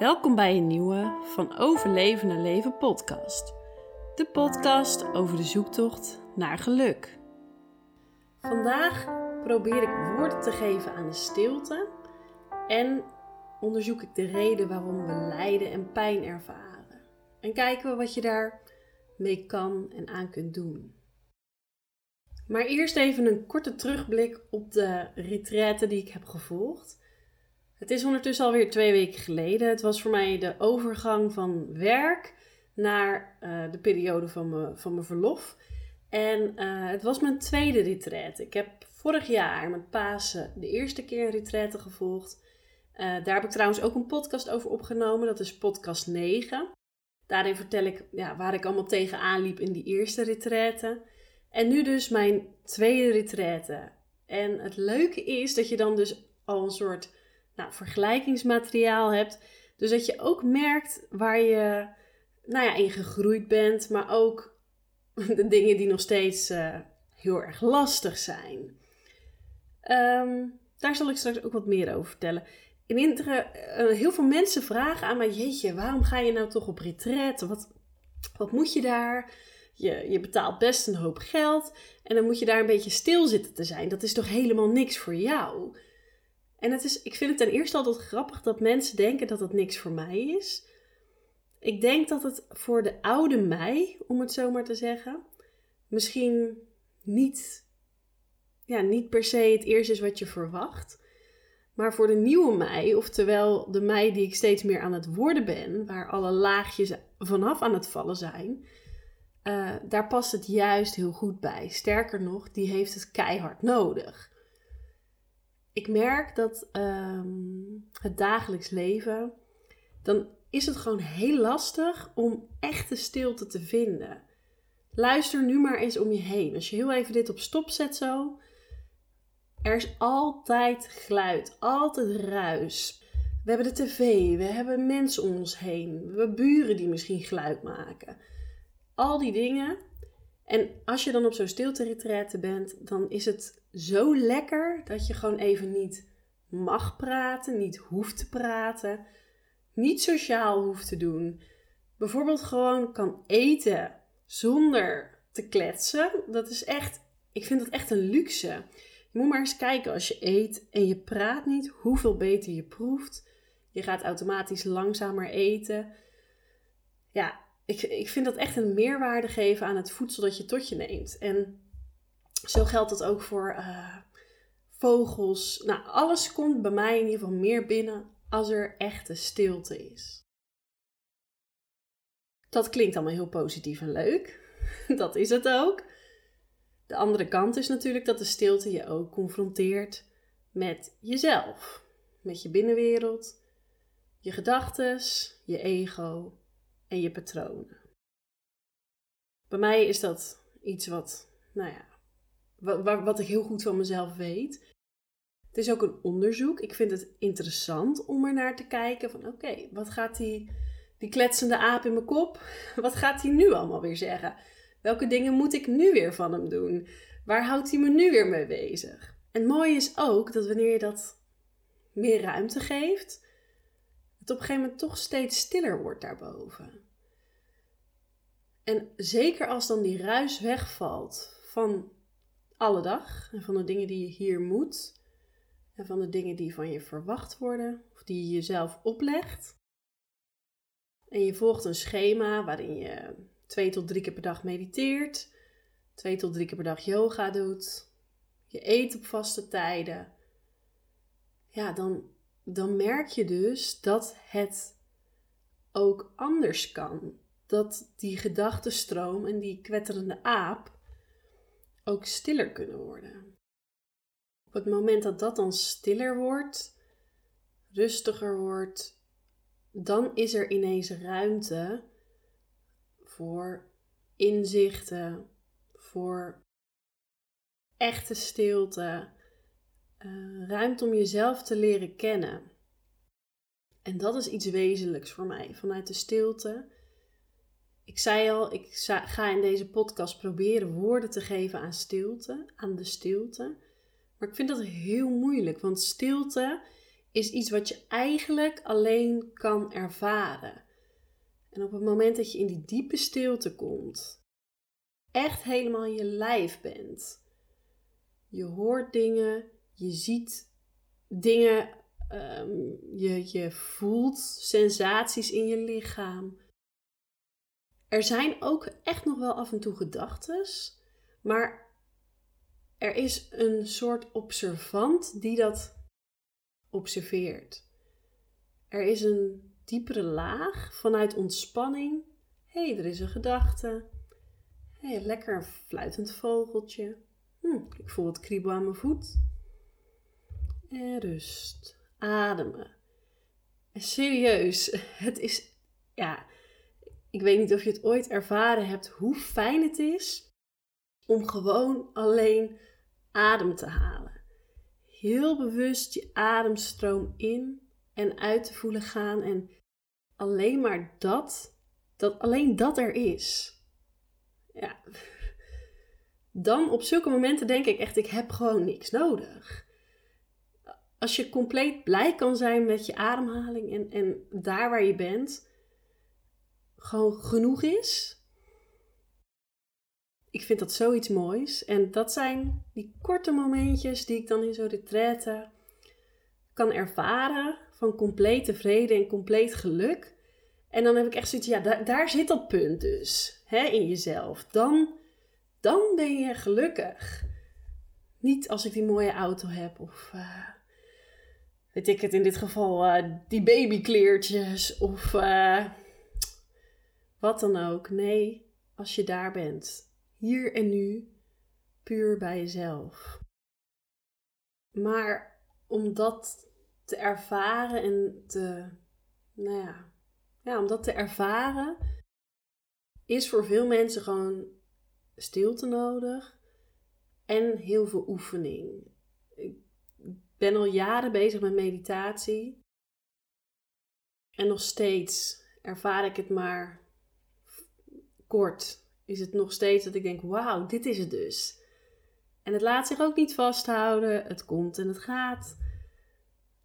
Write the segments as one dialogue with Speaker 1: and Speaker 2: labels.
Speaker 1: Welkom bij een nieuwe Van Overleven naar Leven podcast. De podcast over de zoektocht naar geluk. Vandaag probeer ik woorden te geven aan de stilte en onderzoek ik de reden waarom we lijden en pijn ervaren. En kijken we wat je daar mee kan en aan kunt doen. Maar eerst even een korte terugblik op de retraite die ik heb gevolgd. Het is ondertussen alweer twee weken geleden. Het was voor mij de overgang van werk naar uh, de periode van mijn, van mijn verlof. En uh, het was mijn tweede retraite. Ik heb vorig jaar met Pasen de eerste keer een retraite gevolgd. Uh, daar heb ik trouwens ook een podcast over opgenomen. Dat is podcast 9. Daarin vertel ik ja, waar ik allemaal tegenaan liep in die eerste retraite. En nu dus mijn tweede retraite. En het leuke is dat je dan dus al een soort nou, vergelijkingsmateriaal hebt. Dus dat je ook merkt waar je nou ja, in gegroeid bent, maar ook de dingen die nog steeds uh, heel erg lastig zijn. Um, daar zal ik straks ook wat meer over vertellen. In inter, uh, heel veel mensen vragen aan mij: Jeetje, waarom ga je nou toch op retreat? Wat, wat moet je daar? Je, je betaalt best een hoop geld en dan moet je daar een beetje stil zitten te zijn. Dat is toch helemaal niks voor jou? En het is, ik vind het ten eerste altijd grappig dat mensen denken dat het niks voor mij is. Ik denk dat het voor de oude mij, om het zo maar te zeggen, misschien niet, ja, niet per se het eerste is wat je verwacht. Maar voor de nieuwe mij, oftewel de mij die ik steeds meer aan het worden ben, waar alle laagjes vanaf aan het vallen zijn, uh, daar past het juist heel goed bij. Sterker nog, die heeft het keihard nodig ik merk dat um, het dagelijks leven, dan is het gewoon heel lastig om echte stilte te vinden. Luister nu maar eens om je heen. Als je heel even dit op stop zet zo. Er is altijd geluid, altijd ruis. We hebben de tv, we hebben mensen om ons heen, we hebben buren die misschien geluid maken. Al die dingen. En als je dan op zo'n stilte bent, dan is het zo lekker dat je gewoon even niet mag praten, niet hoeft te praten, niet sociaal hoeft te doen. Bijvoorbeeld gewoon kan eten zonder te kletsen. Dat is echt, ik vind dat echt een luxe. Je moet maar eens kijken als je eet en je praat niet, hoeveel beter je proeft. Je gaat automatisch langzamer eten. Ja, ik, ik vind dat echt een meerwaarde geven aan het voedsel dat je tot je neemt. En zo geldt dat ook voor uh, vogels. Nou, alles komt bij mij in ieder geval meer binnen als er echte stilte is. Dat klinkt allemaal heel positief en leuk. Dat is het ook. De andere kant is natuurlijk dat de stilte je ook confronteert met jezelf, met je binnenwereld, je gedachten, je ego en je patronen. Bij mij is dat iets wat, nou ja, wat, wat ik heel goed van mezelf weet. Het is ook een onderzoek. Ik vind het interessant om er naar te kijken van oké, wat gaat die, die kletsende aap in mijn kop, wat gaat hij nu allemaal weer zeggen? Welke dingen moet ik nu weer van hem doen? Waar houdt hij me nu weer mee bezig? En mooi is ook dat wanneer je dat meer ruimte geeft, op een gegeven moment toch steeds stiller wordt daarboven. En zeker als dan die ruis wegvalt van alle dag en van de dingen die je hier moet en van de dingen die van je verwacht worden of die je jezelf oplegt. En je volgt een schema waarin je twee tot drie keer per dag mediteert, twee tot drie keer per dag yoga doet, je eet op vaste tijden. Ja, dan, dan merk je dus dat het ook anders kan. Dat die gedachtenstroom en die kwetterende aap ook stiller kunnen worden. Op het moment dat dat dan stiller wordt, rustiger wordt, dan is er ineens ruimte voor inzichten, voor echte stilte, uh, ruimte om jezelf te leren kennen. En dat is iets wezenlijks voor mij. Vanuit de stilte ik zei al, ik ga in deze podcast proberen woorden te geven aan stilte, aan de stilte. Maar ik vind dat heel moeilijk, want stilte is iets wat je eigenlijk alleen kan ervaren. En op het moment dat je in die diepe stilte komt, echt helemaal je lijf bent. Je hoort dingen, je ziet dingen, ehm, je, je voelt sensaties in je lichaam. Er zijn ook echt nog wel af en toe gedachten, maar er is een soort observant die dat observeert. Er is een diepere laag vanuit ontspanning. Hé, hey, er is een gedachte. Hé, hey, lekker een fluitend vogeltje. Hm, ik voel het kriebel aan mijn voet. En rust. Ademen. En serieus, het is, ja, ik weet niet of je het ooit ervaren hebt hoe fijn het is om gewoon alleen adem te halen. Heel bewust je ademstroom in en uit te voelen gaan en alleen maar dat, dat alleen dat er is. Ja. Dan op zulke momenten denk ik echt, ik heb gewoon niks nodig. Als je compleet blij kan zijn met je ademhaling en, en daar waar je bent, gewoon genoeg is, ik vind dat zoiets moois. En dat zijn die korte momentjes die ik dan in zo'n retraite kan ervaren van complete vrede en compleet geluk. En dan heb ik echt zoiets, ja, daar, daar zit dat punt dus, hè, in jezelf. Dan, dan ben je gelukkig. Niet als ik die mooie auto heb of, uh, weet ik het, in dit geval uh, die babykleertjes of uh, wat dan ook. Nee, als je daar bent hier en nu, puur bij jezelf. Maar om dat te ervaren en te, nou ja, ja, om dat te ervaren, is voor veel mensen gewoon stilte nodig en heel veel oefening. Ben al jaren bezig met meditatie en nog steeds ervaar ik het maar kort is het nog steeds dat ik denk: wauw, dit is het dus. En het laat zich ook niet vasthouden. Het komt en het gaat.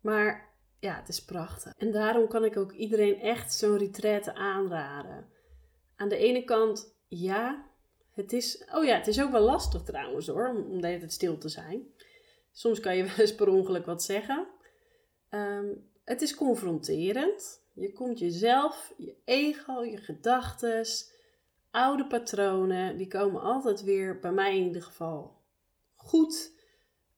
Speaker 1: Maar ja, het is prachtig. En daarom kan ik ook iedereen echt zo'n retraite aanraden. Aan de ene kant, ja, het is. Oh ja, het is ook wel lastig trouwens hoor, om de hele stil te zijn. Soms kan je wel eens per ongeluk wat zeggen. Ehm, het is confronterend. Je komt jezelf, je ego, je gedachten oude patronen, die komen altijd weer, bij mij in ieder geval, goed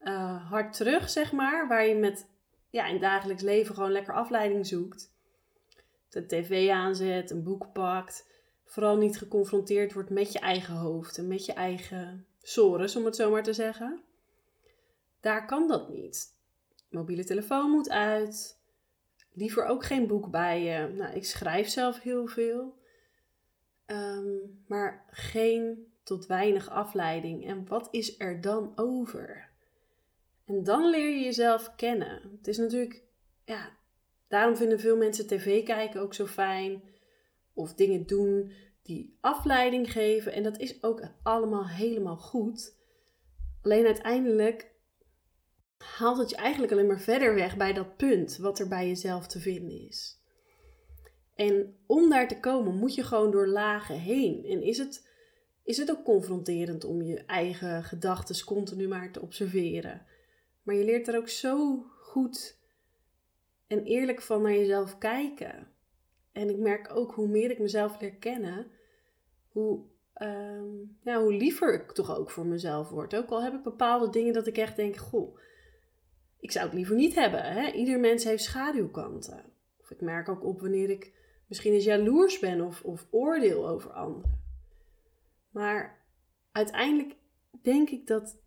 Speaker 1: uh, hard terug, zeg maar. Waar je met, ja, in het dagelijks leven gewoon lekker afleiding zoekt. De tv aanzet, een boek pakt. Vooral niet geconfronteerd wordt met je eigen hoofd en met je eigen sores, om het zo maar te zeggen. Daar kan dat niet. Mobiele telefoon moet uit. Liever ook geen boek bij je. Nou, ik schrijf zelf heel veel. Ehm, maar geen tot weinig afleiding. En wat is er dan over? En dan leer je jezelf kennen. Het is natuurlijk, ja, daarom vinden veel mensen tv kijken ook zo fijn. Of dingen doen die afleiding geven. En dat is ook allemaal helemaal goed. Alleen uiteindelijk haalt het je eigenlijk alleen maar verder weg bij dat punt wat er bij jezelf te vinden is. En om daar te komen moet je gewoon door lagen heen. En is het, is het ook confronterend om je eigen gedachten continu maar te observeren. Maar je leert er ook zo goed en eerlijk van naar jezelf kijken. En ik merk ook hoe meer ik mezelf leer kennen, hoe, uh, ja, hoe liever ik toch ook voor mezelf word. Ook al heb ik bepaalde dingen dat ik echt denk, goh, ik zou het liever niet hebben. Hè? Ieder mens heeft schaduwkanten. Of ik merk ook op wanneer ik misschien eens jaloers ben of, of oordeel over anderen. Maar uiteindelijk denk ik dat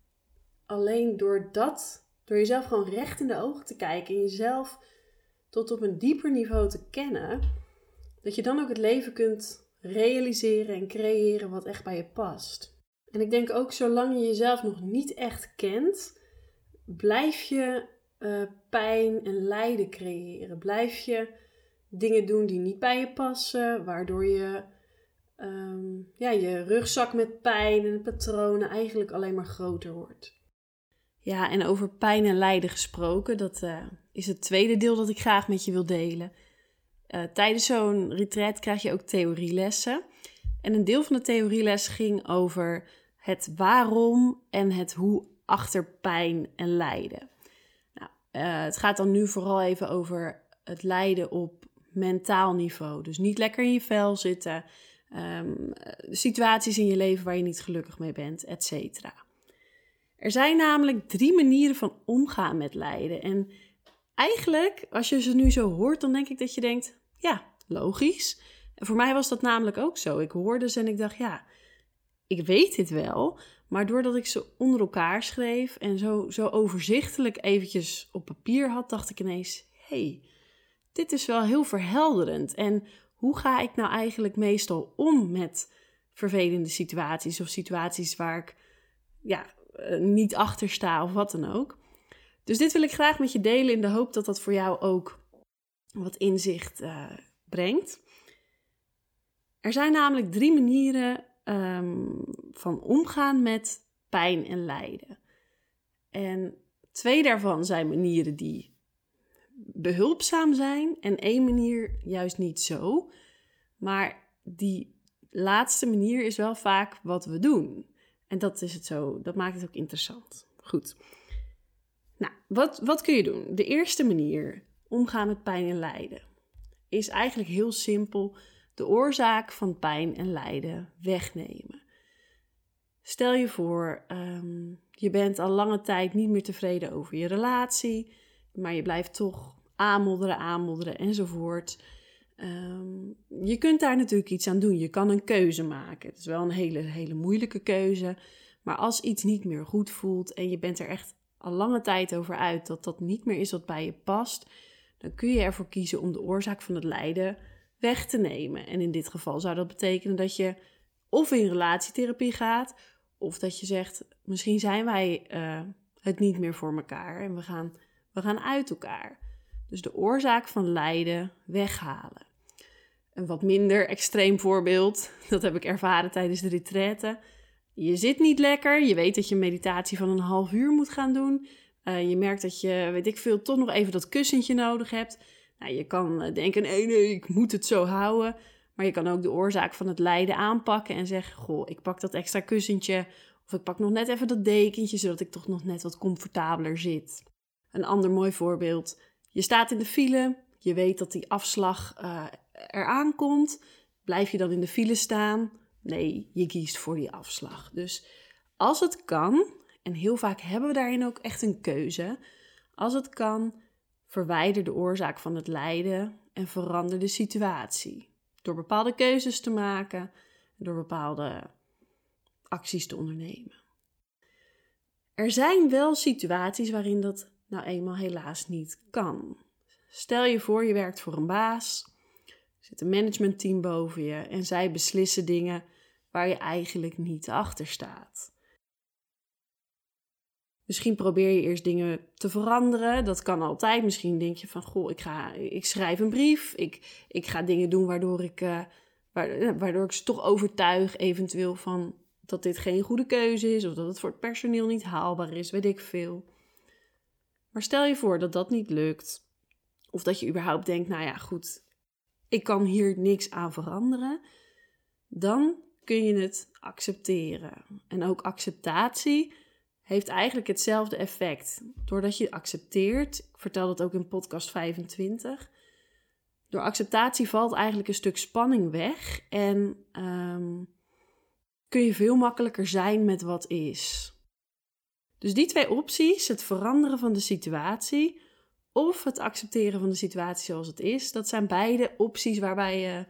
Speaker 1: alleen door dat, door jezelf gewoon recht in de ogen te kijken en jezelf tot op een dieper niveau te kennen, dat je dan ook het leven kunt realiseren en creëren wat echt bij je past. En ik denk ook, zolang je jezelf nog niet echt kent, blijf je uh, pijn en lijden creëren. Blijf je dingen doen die niet bij je passen, waardoor je ehm, ja, je rugzak met pijn en patronen eigenlijk alleen maar groter wordt. Ja, en over pijn en lijden gesproken, dat uh, is het tweede deel dat ik graag met je wil delen. Uh, tijdens zo'n retreat krijg je ook theorielessen. En een deel van de theorieles ging over het waarom en het hoe achter pijn en lijden. Nou, uh, het gaat dan nu vooral even over het lijden op mentaal niveau. Dus niet lekker in je vel zitten, um, situaties in je leven waar je niet gelukkig mee bent, et cetera. Er zijn namelijk drie manieren van omgaan met lijden. En eigenlijk, als je ze nu zo hoort, dan denk ik dat je denkt: ja, logisch. Voor mij was dat namelijk ook zo. Ik hoorde ze en ik dacht: ja, ik weet dit wel. Maar doordat ik ze onder elkaar schreef en zo, zo overzichtelijk eventjes op papier had, dacht ik ineens: hey, dit is wel heel verhelderend. En hoe ga ik nou eigenlijk meestal om met vervelende situaties of situaties waar ik ja, eh, niet achter sta of wat dan ook. Dus dit wil ik graag met je delen in de hoop dat dat voor jou ook wat inzicht uh, brengt. Er zijn namelijk drie manieren um, van omgaan met pijn en lijden. En twee daarvan zijn manieren die behulpzaam zijn en één manier juist niet zo. Maar die laatste manier is wel vaak wat we doen. En dat is het zo, dat maakt het ook interessant. Goed. Nou, wat, wat kun je doen? De eerste manier, omgaan met pijn en lijden, is eigenlijk heel simpel de oorzaak van pijn en lijden wegnemen. Stel je voor, um, je bent al lange tijd niet meer tevreden over je relatie, maar je blijft toch aanmodderen, aanmodderen enzovoort. Um, je kunt daar natuurlijk iets aan doen. Je kan een keuze maken. Het is wel een hele, hele moeilijke keuze. Maar als iets niet meer goed voelt en je bent er echt al lange tijd over uit dat dat niet meer is wat bij je past, dan kun je ervoor kiezen om de oorzaak van het lijden weg te nemen. En in dit geval zou dat betekenen dat je of in relatietherapie gaat, of dat je zegt: misschien zijn wij uh, het niet meer voor elkaar en we gaan, we gaan uit elkaar. Dus de oorzaak van lijden weghalen. Een wat minder extreem voorbeeld, dat heb ik ervaren tijdens de retraite. Je zit niet lekker, je weet dat je meditatie van een half uur moet gaan doen. Uh, je merkt dat je, weet ik veel, toch nog even dat kussentje nodig hebt. Nou, je kan eh, denken, nee, nee, ik moet het zo houden. Maar je kan ook de oorzaak van het lijden aanpakken en zeggen, goh, ik pak dat extra kussentje. Of ik pak nog net even dat dekentje, zodat ik toch nog net wat comfortabeler zit. Een ander mooi voorbeeld. Je staat in de file, je weet dat die afslag uh, eraan komt. Blijf je dan in de file staan? Nee, je kiest voor die afslag. Dus als het kan, en heel vaak hebben we daarin ook echt een keuze. Als het kan, verwijder de oorzaak van het lijden en verander de situatie. Door bepaalde keuzes te maken, door bepaalde acties te ondernemen. Er zijn wel situaties waarin dat nou eenmaal helaas niet kan. Stel je voor, je werkt voor een baas, er zit een managementteam boven je en zij beslissen dingen waar je eigenlijk niet achter staat. Misschien probeer je eerst dingen te veranderen. Dat kan altijd. Misschien denk je van, goh, ik, ga, ik schrijf een brief. Ik, ik ga dingen doen waardoor ik, uh, waardoor ik ze toch overtuig eventueel van dat dit geen goede keuze is. Of dat het voor het personeel niet haalbaar is, weet ik veel. Maar stel je voor dat dat niet lukt. Of dat je überhaupt denkt, nou ja, goed, ik kan hier niks aan veranderen. Dan kun je het accepteren. En ook acceptatie heeft eigenlijk hetzelfde effect. Doordat je accepteert, ik vertel dat ook in podcast 25. Door acceptatie valt eigenlijk een stuk spanning weg en um, kun je veel makkelijker zijn met wat is. Dus die twee opties, het veranderen van de situatie of het accepteren van de situatie zoals het is, dat zijn beide opties waarbij je,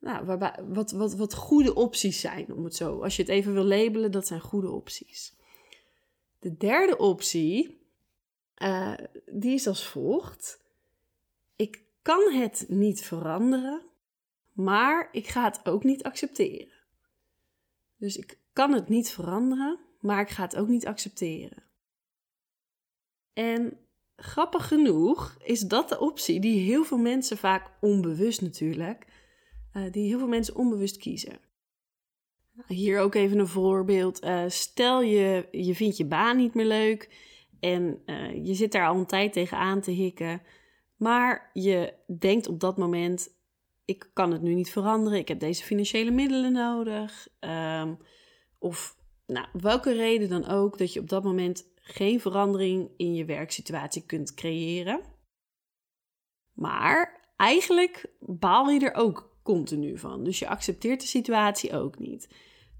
Speaker 1: nou, waarbij, wat, wat, wat goede opties zijn, om het zo. Als je het even wil labelen, dat zijn goede opties. De derde optie, uh, die is als volgt. Ik kan het niet veranderen, maar ik ga het ook niet accepteren. Dus ik kan het niet veranderen, maar ik ga het ook niet accepteren. En grappig genoeg is dat de optie die heel veel mensen vaak onbewust natuurlijk, uh, die heel veel mensen onbewust kiezen. Hier ook even een voorbeeld. Uh, stel je, je vindt je baan niet meer leuk en uh, je zit daar al een tijd tegenaan te hikken, maar je denkt op dat moment: ik kan het nu niet veranderen, ik heb deze financiële middelen nodig. Um, of nou, welke reden dan ook, dat je op dat moment geen verandering in je werksituatie kunt creëren. Maar eigenlijk baal je er ook continu van. Dus je accepteert de situatie ook niet.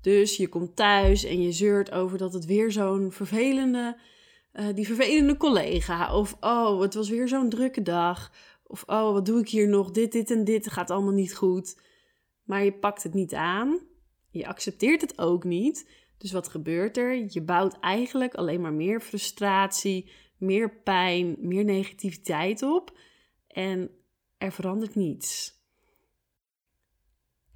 Speaker 1: Dus je komt thuis en je zeurt over dat het weer zo'n vervelende, uh, die vervelende collega. Of oh, het was weer zo'n drukke dag. Of oh, wat doe ik hier nog? Dit, dit en dit gaat allemaal niet goed. Maar je pakt het niet aan. Je accepteert het ook niet. Dus wat gebeurt er? Je bouwt eigenlijk alleen maar meer frustratie, meer pijn, meer negativiteit op. En er verandert niets.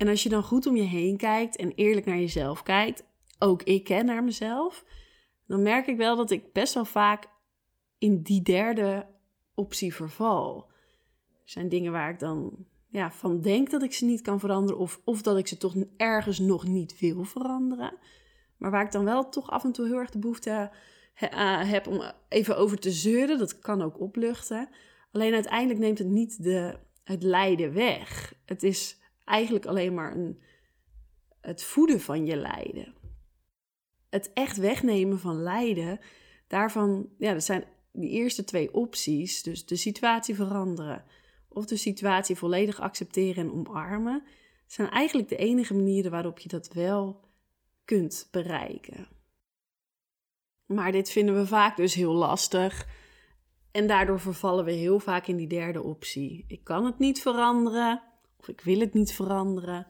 Speaker 1: En als je dan goed om je heen kijkt en eerlijk naar jezelf kijkt, ook ik ken naar mezelf, dan merk ik wel dat ik best wel vaak in die derde optie verval. Er zijn dingen waar ik dan ja, van denk dat ik ze niet kan veranderen, of, of dat ik ze toch ergens nog niet wil veranderen. Maar waar ik dan wel toch af en toe heel erg de behoefte uh, heb om even over te zeuren, dat kan ook opluchten. Alleen uiteindelijk neemt het niet de, het lijden weg. Het is eigenlijk alleen maar een, het voeden van je lijden. Het echt wegnemen van lijden, daarvan, ja, dat zijn die eerste twee opties. Dus de situatie veranderen of de situatie volledig accepteren en omarmen, zijn eigenlijk de enige manieren waarop je dat wel kunt bereiken. Maar dit vinden we vaak dus heel lastig. En daardoor vervallen we heel vaak in die derde optie. Ik kan het niet veranderen of ik wil het niet veranderen,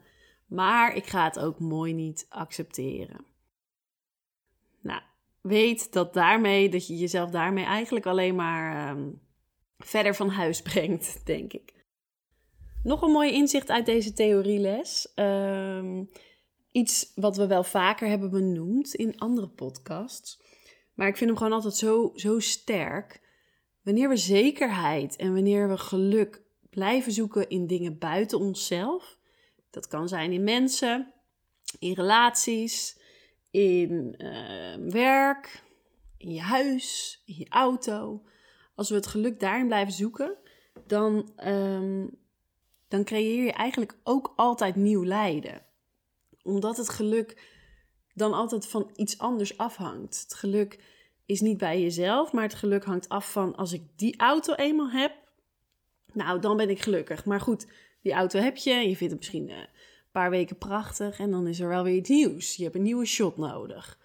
Speaker 1: maar ik ga het ook mooi niet accepteren. Nou, weet dat daarmee, dat je jezelf daarmee eigenlijk alleen maar um, verder van huis brengt, denk ik. Nog een mooi inzicht uit deze theorieles. Um, iets wat we wel vaker hebben benoemd in andere podcasts. Maar ik vind hem gewoon altijd zo, zo sterk. Wanneer we zekerheid en wanneer we geluk blijven zoeken in dingen buiten onszelf. Dat kan zijn in mensen, in relaties, in uh, werk, in je huis, in je auto. Als we het geluk daarin blijven zoeken, dan, um, dan creëer je eigenlijk ook altijd nieuw lijden. Omdat het geluk dan altijd van iets anders afhangt. Het geluk is niet bij jezelf, maar het geluk hangt af van als ik die auto eenmaal heb, nou, dan ben ik gelukkig. Maar goed, die auto heb je. Je vindt het misschien eh, een paar weken prachtig. En dan is er wel weer iets nieuws. Je hebt een nieuwe shot nodig.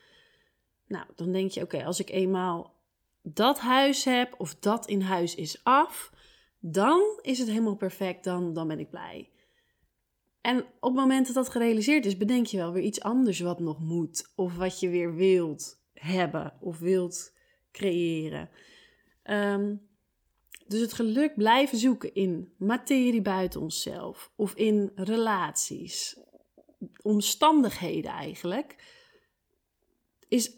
Speaker 1: Nou, dan denk je: oké, als ik eenmaal dat huis heb of dat in huis is af, dan is het helemaal perfect. Dan, dan ben ik blij. En op het moment dat dat gerealiseerd is, bedenk je wel weer iets anders wat nog moet. Of wat je weer wilt hebben of wilt creëren. Um, dus het geluk blijven zoeken in materie buiten onszelf of in relaties, omstandigheden eigenlijk, is,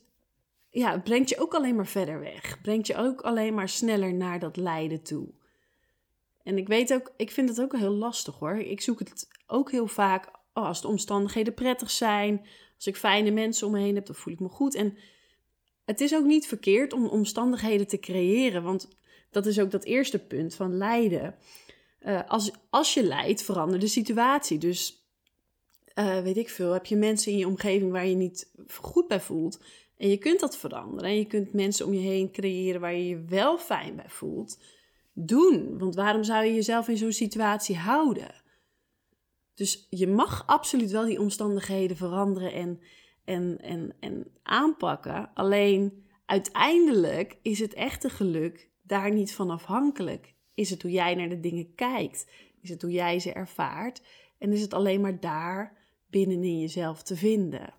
Speaker 1: ja, brengt je ook alleen maar verder weg. Brengt je ook alleen maar sneller naar dat lijden toe. En ik weet ook, ik vind het ook heel lastig hoor. Ik zoek het ook heel vaak oh, als de omstandigheden prettig zijn, als ik fijne mensen om me heen heb, dan voel ik me goed. En het is ook niet verkeerd om omstandigheden te creëren, want dat is ook dat eerste punt van lijden. Uh, als, als je lijdt, verandert de situatie. Dus uh, weet ik veel, heb je mensen in je omgeving waar je niet goed bij voelt. En je kunt dat veranderen. En je kunt mensen om je heen creëren waar je je wel fijn bij voelt. Doen. Want waarom zou je jezelf in zo'n situatie houden? Dus je mag absoluut wel die omstandigheden veranderen en, en, en, en aanpakken. Alleen uiteindelijk is het echte geluk daar niet van afhankelijk? Is het hoe jij naar de dingen kijkt? Is het hoe jij ze ervaart? En is het alleen maar daar binnenin jezelf te vinden?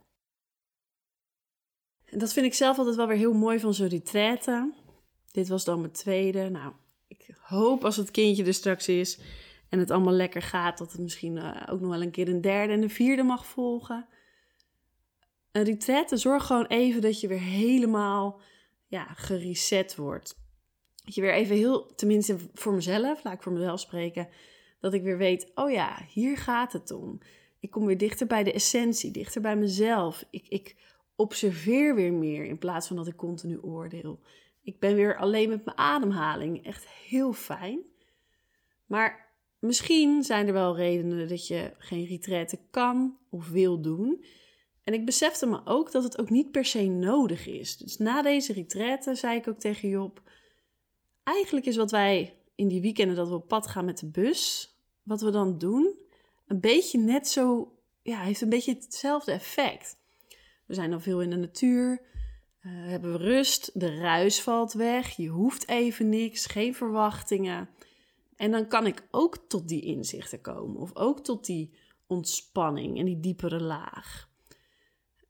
Speaker 1: En dat vind ik zelf altijd wel weer heel mooi van zo'n retraite. Dit was dan mijn tweede. Nou, ik hoop als het kindje er straks is en het allemaal lekker gaat, dat het misschien eh, ook nog wel een keer een derde en een vierde mag volgen. Een retraite zorgt gewoon even dat je weer helemaal ja, gereset wordt. Dat je weer even heel, tenminste voor mezelf, laat ik voor mezelf spreken, dat ik weer weet, oh ja, hier gaat het om. Ik kom weer dichter bij de essentie, dichter bij mezelf. Ik, ik observeer weer meer in plaats van dat ik continu oordeel. Ik ben weer alleen met mijn ademhaling. Echt heel fijn. Maar misschien zijn er wel redenen dat je geen retraite kan of wil doen. En ik besefte me ook dat het ook niet per se nodig is. Dus na deze retraite zei ik ook tegen Job: Eigenlijk is wat wij in die weekenden dat we op pad gaan met de bus, wat we dan doen, een beetje net zo, ja, heeft een beetje hetzelfde effect. We zijn dan veel in de natuur, uh, hebben we rust, de ruis valt weg, je hoeft even niks, geen verwachtingen. En dan kan ik ook tot die inzichten komen, of ook tot die ontspanning en die diepere laag.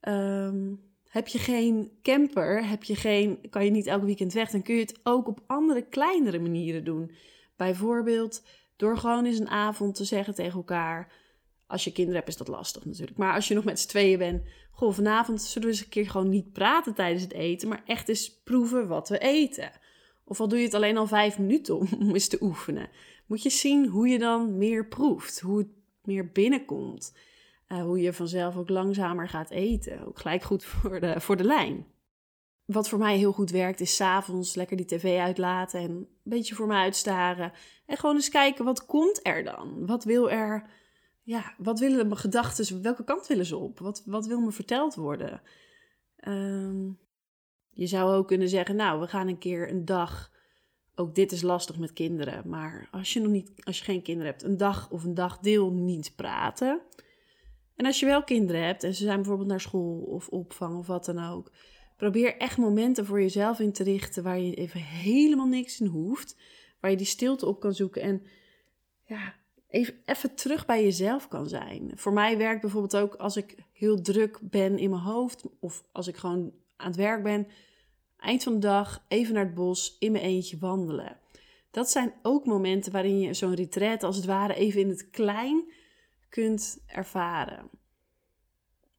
Speaker 1: Ehm, heb je geen camper, heb je geen, kan je niet elk weekend weg, dan kun je het ook op andere kleinere manieren doen. Bijvoorbeeld door gewoon eens een avond te zeggen tegen elkaar. Als je kinderen hebt, is dat lastig natuurlijk. Maar als je nog met z'n tweeën bent. Goh, vanavond zullen we eens een keer gewoon niet praten tijdens het eten. Maar echt eens proeven wat we eten. Of al doe je het alleen al vijf minuten om, om eens te oefenen. Moet je zien hoe je dan meer proeft. Hoe het meer binnenkomt. Uh, hoe je vanzelf ook langzamer gaat eten. Ook gelijk goed voor de, voor de lijn. Wat voor mij heel goed werkt, is s'avonds lekker die tv uitlaten en een beetje voor me uitstaren. En gewoon eens kijken, wat komt er dan? Wat wil er, ja, wat willen mijn gedachten, welke kant willen ze op? Wat, wat wil me verteld worden? Um, je zou ook kunnen zeggen, nou, we gaan een keer een dag, ook dit is lastig met kinderen, maar als je nog niet, als je geen kinderen hebt, een dag of een dagdeel niet praten. En als je wel kinderen hebt en ze zijn bijvoorbeeld naar school of opvang of wat dan ook, probeer echt momenten voor jezelf in te richten waar je even helemaal niks in hoeft, waar je die stilte op kan zoeken en ja, even, even terug bij jezelf kan zijn. Voor mij werkt bijvoorbeeld ook als ik heel druk ben in mijn hoofd of als ik gewoon aan het werk ben, eind van de dag even naar het bos in mijn eentje wandelen. Dat zijn ook momenten waarin je zo'n retreat als het ware even in het klein kunt ervaren.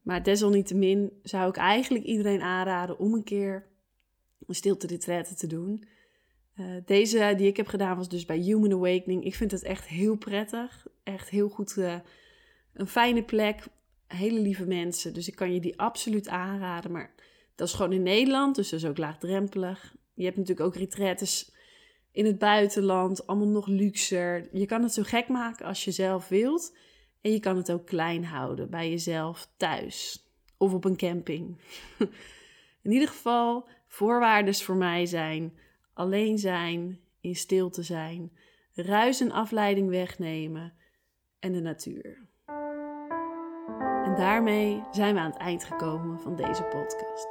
Speaker 1: Maar desalniettemin zou ik eigenlijk iedereen aanraden om een keer een stilte retreat te doen. Uh, deze die ik heb gedaan was dus bij Human Awakening. Ik vind het echt heel prettig. Echt heel goed. Uh, een fijne plek. Hele lieve mensen. Dus ik kan je die absoluut aanraden. Maar dat is gewoon in Nederland. Dus dat is ook laagdrempelig. Je hebt natuurlijk ook retreats in het buitenland. Allemaal nog luxer. Je kan het zo gek maken als je zelf wilt. En je kan het ook klein houden bij jezelf thuis of op een camping. In ieder geval, voorwaarden voor mij zijn alleen zijn, in stilte zijn, ruis en afleiding wegnemen en de natuur. En daarmee zijn we aan het eind gekomen van deze podcast.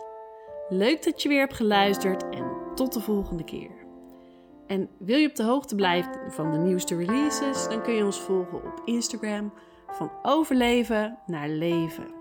Speaker 1: Leuk dat je weer hebt geluisterd en tot de volgende keer. En wil je op de hoogte blijven van de nieuwste releases, dan kun je ons volgen op Instagram van overleven naar leven.